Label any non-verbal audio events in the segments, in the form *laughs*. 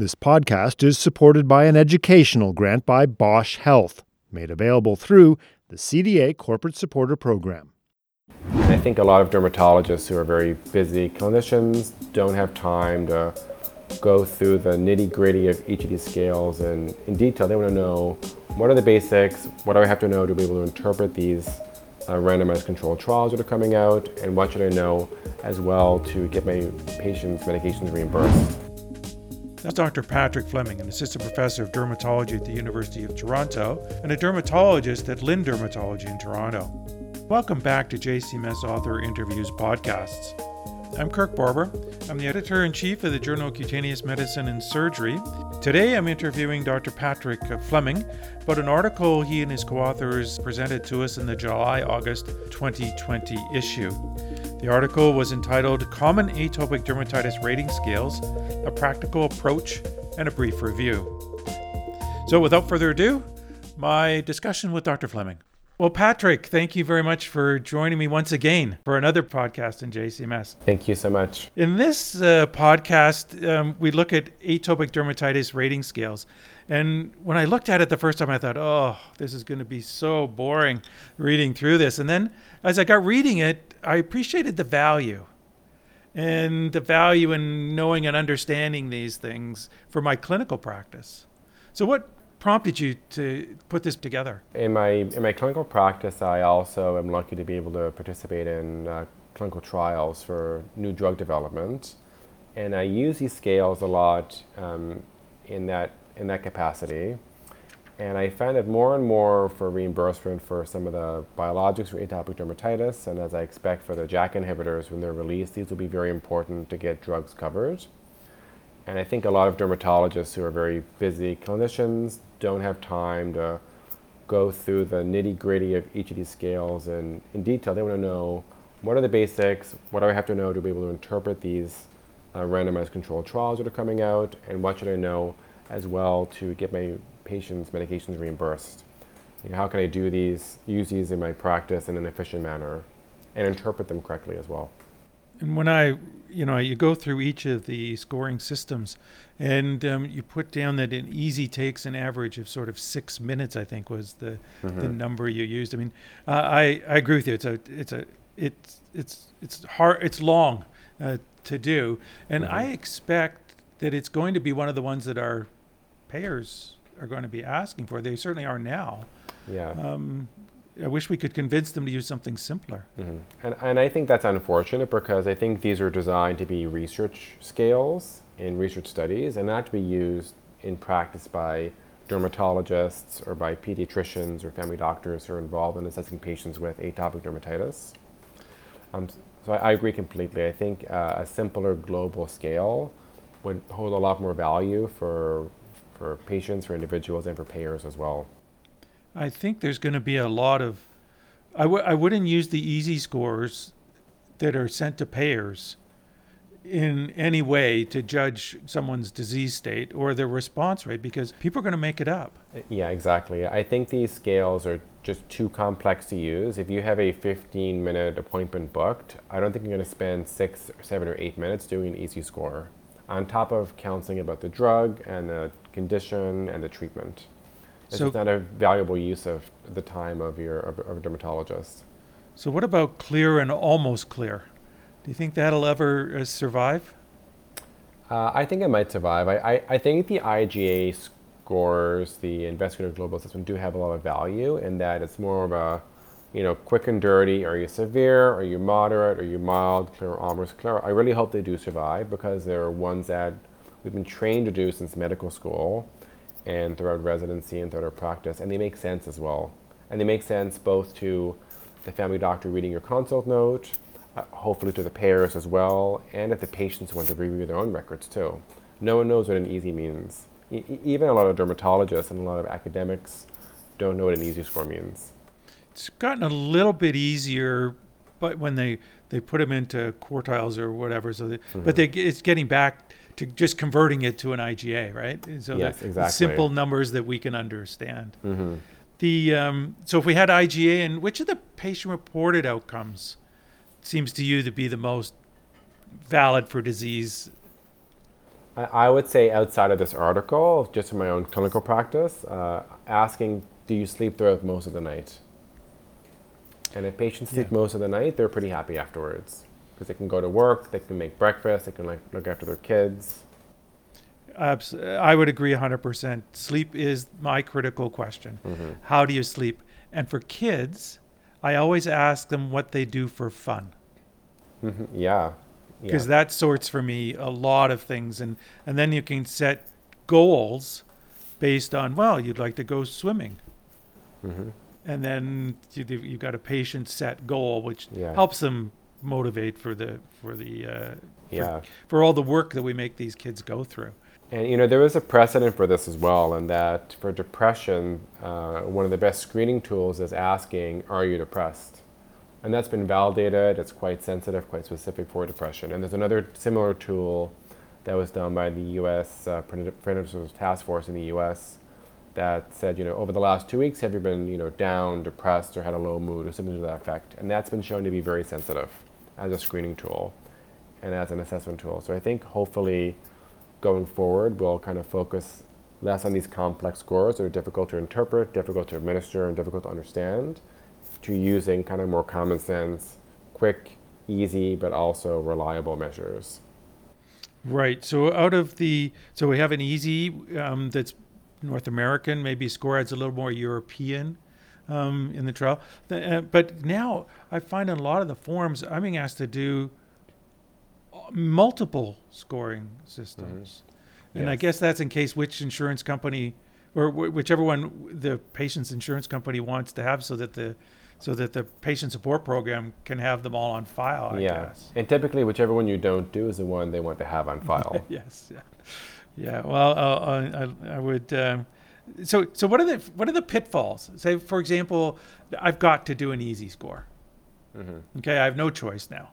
This podcast is supported by an educational grant by Bausch Health, made available through the CDA Corporate Supporter Program. I think a lot of dermatologists who are very busy clinicians don't have time to go through the nitty gritty of each of these scales and in detail. They want to know what are the basics, what do I have to know to be able to interpret these uh, randomized controlled trials that are coming out, and what should I know as well to get my patients' medications reimbursed. That's Dr. Patrick Fleming, an assistant professor of dermatology at the University of Toronto and a dermatologist at Lynde Dermatology in Toronto. Welcome back to JCMS Author Interviews podcasts. I'm Kirk Barber. I'm the editor in chief of the Journal of Cutaneous Medicine and Surgery. Today I'm interviewing Dr. Patrick Fleming about an article he and his co authors presented to us in the July August 2020 issue. The article was entitled Common Atopic Dermatitis Rating Scales A Practical Approach and a Brief Review. So, without further ado, my discussion with Dr. Fleming. Well, Patrick, thank you very much for joining me once again for another podcast in JCMS. Thank you so much. In this uh, podcast, um, we look at atopic dermatitis rating scales. And when I looked at it the first time, I thought, oh, this is going to be so boring reading through this. And then as I got reading it, I appreciated the value and the value in knowing and understanding these things for my clinical practice. So, what prompted you to put this together? In my in my clinical practice, I also am lucky to be able to participate in uh, clinical trials for new drug development, and I use these scales a lot um, in that in that capacity. And I find it more and more for reimbursement for some of the biologics for atopic dermatitis, and as I expect for the JAK inhibitors when they're released, these will be very important to get drugs covered. And I think a lot of dermatologists who are very busy clinicians don't have time to go through the nitty gritty of each of these scales and in detail. They want to know what are the basics, what do I have to know to be able to interpret these uh, randomized controlled trials that are coming out, and what should I know as well to get my patients' medications reimbursed. You know, how can I do these, use these in my practice in an efficient manner, and interpret them correctly as well? And when I, you know, you go through each of the scoring systems, and um, you put down that an EASI takes an average of sort of six minutes. I think was the mm-hmm. the number you used. I mean, uh, I I agree with you. It's a it's a it's it's it's hard. It's long uh, to do, and mm-hmm. I expect that it's going to be one of the ones that our payers are going to be asking for. They certainly are now. Yeah. Um, I wish we could convince them to use something simpler. Mm-hmm. And, and I think that's unfortunate because I think these are designed to be research scales in research studies and not to be used in practice by dermatologists or by pediatricians or family doctors who are involved in assessing patients with atopic dermatitis. Um, so I, I, agree completely. I think uh, a simpler global scale would hold a lot more value for for patients, for individuals, and for payers as well. I think there's going to be a lot of. I w- I wouldn't use the EASI scores that are sent to payers in any way to judge someone's disease state or their response rate because people are going to make it up. Yeah, exactly. I think these scales are just too complex to use. If you have a 15 minute appointment booked, I don't think you're going to spend six, or seven, or eight minutes doing an EASI score on top of counseling about the drug and the condition and the treatment. It's so, not a valuable use of the time of your of, of a dermatologist. So, what about clear and almost clear? Do you think that'll ever uh, survive? Uh, I think it might survive. I, I, I, think the IGA scores, the Investigator Global Assessment, do have a lot of value in that it's more of a, you know, quick and dirty. Are you severe? Are you moderate? Are you mild? Clear, almost clear. I really hope they do survive because they're ones that we've been trained to do since medical school and throughout residency and throughout our practice, and they make sense as well. And they make sense both to the family doctor reading your consult note, uh, hopefully to the payers as well, and if the patients want to review their own records too. No one knows what an EASI means. E- even a lot of dermatologists and a lot of academics don't know what an EASI score means. It's gotten a little bit easier, but when they, they put them into quartiles or whatever, so they, mm-hmm. but they, it's getting back to just converting it to an IGA, right? So yes, exactly. Simple numbers that we can understand. Mm-hmm. The um, so if we had IGA, and which of the patient-reported outcomes seems to you to be the most valid for disease? I, I would say outside of this article, just in my own clinical practice, uh, asking, do you sleep throughout most of the night? And if patients sleep Yeah. most of the night, they're pretty happy afterwards because they can go to work, they can make breakfast, they can like look after their kids. I would agree 100%. Sleep is my critical question. Mm-hmm. How do you sleep? And for kids, I always ask them what they do for fun Mhm, Yeah. because yeah. that sorts for me a lot of things and and then you can set goals based on well you'd like to go swimming Mhm. And then you, you've got a patient set goal which Yeah. helps them motivate for the for the uh, Yeah. for all the work that we make these kids go through And you know, there is a precedent for this as well, in that for depression, uh, one of the best screening tools is asking, "Are you depressed?" And that's been validated. It's quite sensitive, quite specific for depression. And there's another similar tool that was done by the U.S. Uh, Preventive Task Force in the U.S. that said, you know, over the last two weeks, have you been, you know, down, depressed, or had a low mood, or something to that effect? And that's been shown to be very sensitive as a screening tool and as an assessment tool. So I think hopefully going forward, we'll kind of focus less on these complex scores that are difficult to interpret, difficult to administer, and difficult to understand, to using kind of more common sense, quick, easy, but also reliable measures. Right. So out of the, so we have an EASI um, that's North American, maybe SCORAD a little more European um, in the trial. The- uh, but now I find in a lot of the forms I'm being asked to do uh, multiple scoring systems, and I guess that's in case which insurance company or wh- whichever one the patient's insurance company wants to have, so that the so that the patient support program can have them all on file. I yeah. guess. And typically, whichever one you don't do is the one they want to have on file. *laughs* yes. Yeah. Yeah. Well, uh, I, I would. Um, so, so what are the what are the pitfalls? Say, for example, I've got to do an EASI score. Mhm. Okay, I have no choice now.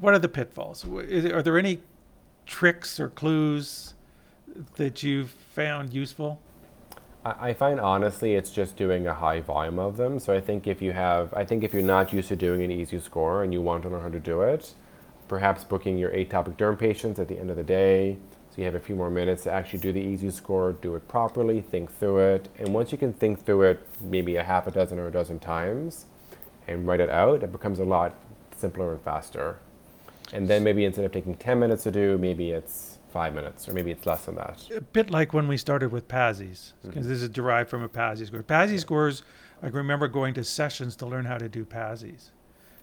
What are the pitfalls? Is, are there any tricks or clues that you've found useful? I I find honestly it's just doing a high volume of them. So I think if you have, I think if you're not used to doing an EASI score and you want to learn how to do it, perhaps booking your atopic derm patients at the end of the day, so you have a few more minutes to actually do the EASI score, do it properly, think through it, and once you can think through it maybe a half a dozen or a dozen times, and write it out, it becomes a lot simpler and faster. And then maybe instead of taking 10 minutes to do, maybe it's five minutes, or maybe it's less than that. a bit like when we started with PASIs, because mm-hmm. this is derived from a PASI score. PASI scores, I remember going to sessions to learn how to do PASIs,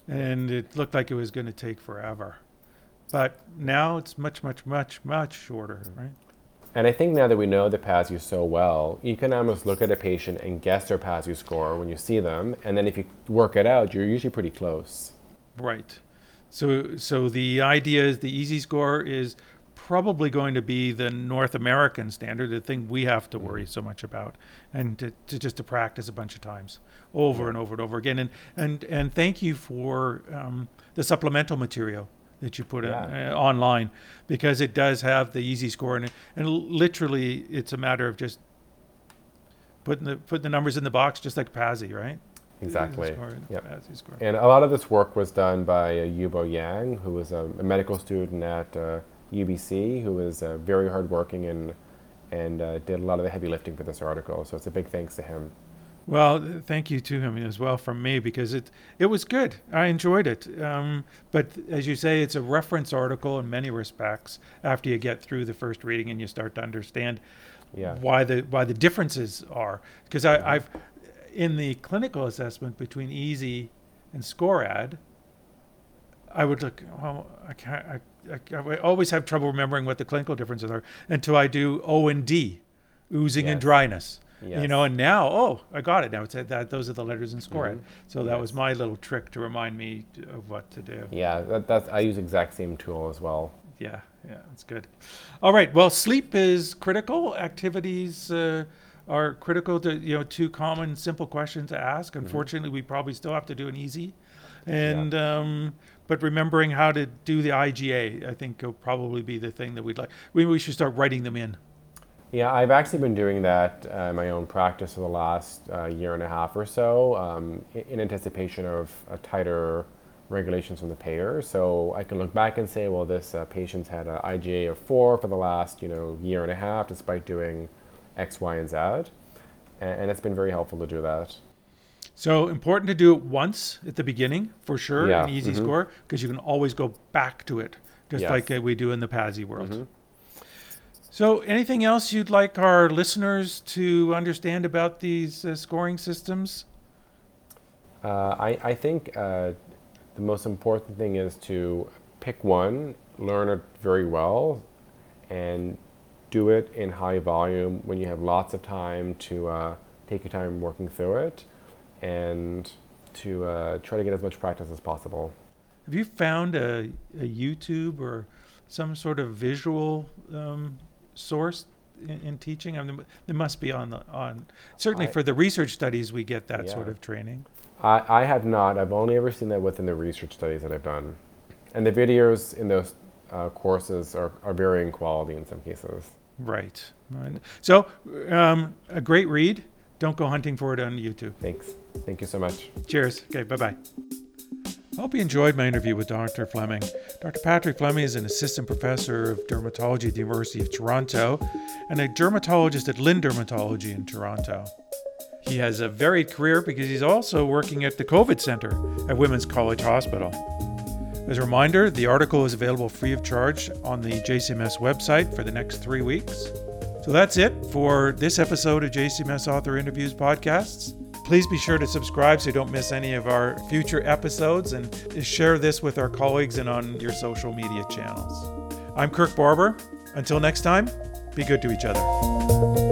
and it looked like it was going to take forever. But now it's much, much, much, much shorter, right? And I think now that we know the PASI so well, you can almost look at a patient and guess their PASI score when you see them, and then if you work it out, you're usually pretty close. Right. So, so the idea is the EASI score is probably going to be the North American standard, the thing we have to worry so much about, and to, to just to practice a bunch of times, over and over and over again. And and and thank you for um, the supplemental material that you put in, uh, online, because it does have the EASI score, and and literally it's a matter of just putting the putting the numbers in the box, just like PASI, right? Exactly. Yep. And a lot of this work was done by uh, Yubo Yang, who was a, a medical student at uh, UBC, who was uh, very hardworking and and uh, did a lot of the heavy lifting for this article. So it's a big thanks to him. Well, thank you to him as well from me because it it was good. I enjoyed it. Um, but as you say, it's a reference article in many respects. After you get through the first reading and you start to understand Yeah. why the why the differences are, because I, I've in the clinical assessment between EASI and SCORAD, I would look. Well, I can't. I, I, I always have trouble remembering what the clinical differences are until I do O and D, oozing and Yes. You know, and now, oh, I got it. Now it's that those are the letters in SCORAD. Mhm. So that Yes. was my little trick to remind me of what to do. Yeah, that, that's I use exact same tool as well. Yeah, yeah, that's good. All right. Well, sleep is critical. Activities uh, are critical to you know two common simple questions to ask. Unfortunately, we probably still have to do an EASI, and um, but remembering how to do the IGA, I think will probably be the thing that we'd like. We we should start writing them in. Yeah, I've actually been doing that uh, in my own practice for the last uh, year and a half or so, um, in anticipation of tighter regulations from the payer. So I can look back and say, well, this uh, patient's had an IGA of four for the last, you know, year and a half, despite doing X, Y, and Z, and, and it's been very helpful to do that. So important to do it once at the beginning for sure, Yeah, an EASI mhm. score, because you can always go back to it, just Yes. like uh, we do in the PASI world. Mhm. So, anything else you'd like our listeners to understand about these uh, scoring systems? Uh, I, I think uh, the most important thing is to pick one, learn it very well, and do it in high volume when you have lots of time to uh, take your time working through it and to uh, try to get as much practice as possible. Have you found a, a YouTube or some sort of visual um, source in, in teaching? I mean, there must be on the on certainly I- for the research studies we get that sort of training. I, I have not. I've only ever seen that within the research studies that I've done. And the videos in those uh, courses are, are varying quality in some cases. Right. right. So, um, a great read. Don't go hunting for it on YouTube. Thanks. Thank you so much. Cheers. Okay, bye bye. I hope you enjoyed my interview with Dr. Fleming. Dr. Patrick Fleming is an assistant professor of dermatology at the University of Toronto and a dermatologist at Lynde Dermatology in Toronto. He has a varied career because he's also working at the COVID Center at Women's College Hospital. As a reminder, the article is available free of charge on the JCMS website for the next three weeks. So that's it for this episode of JCMS Author Interviews podcasts. Please be sure to subscribe so you don't miss any of our future episodes and share this with our colleagues and on your social media channels. I'm Kirk Barber. Until next time, be good to each other.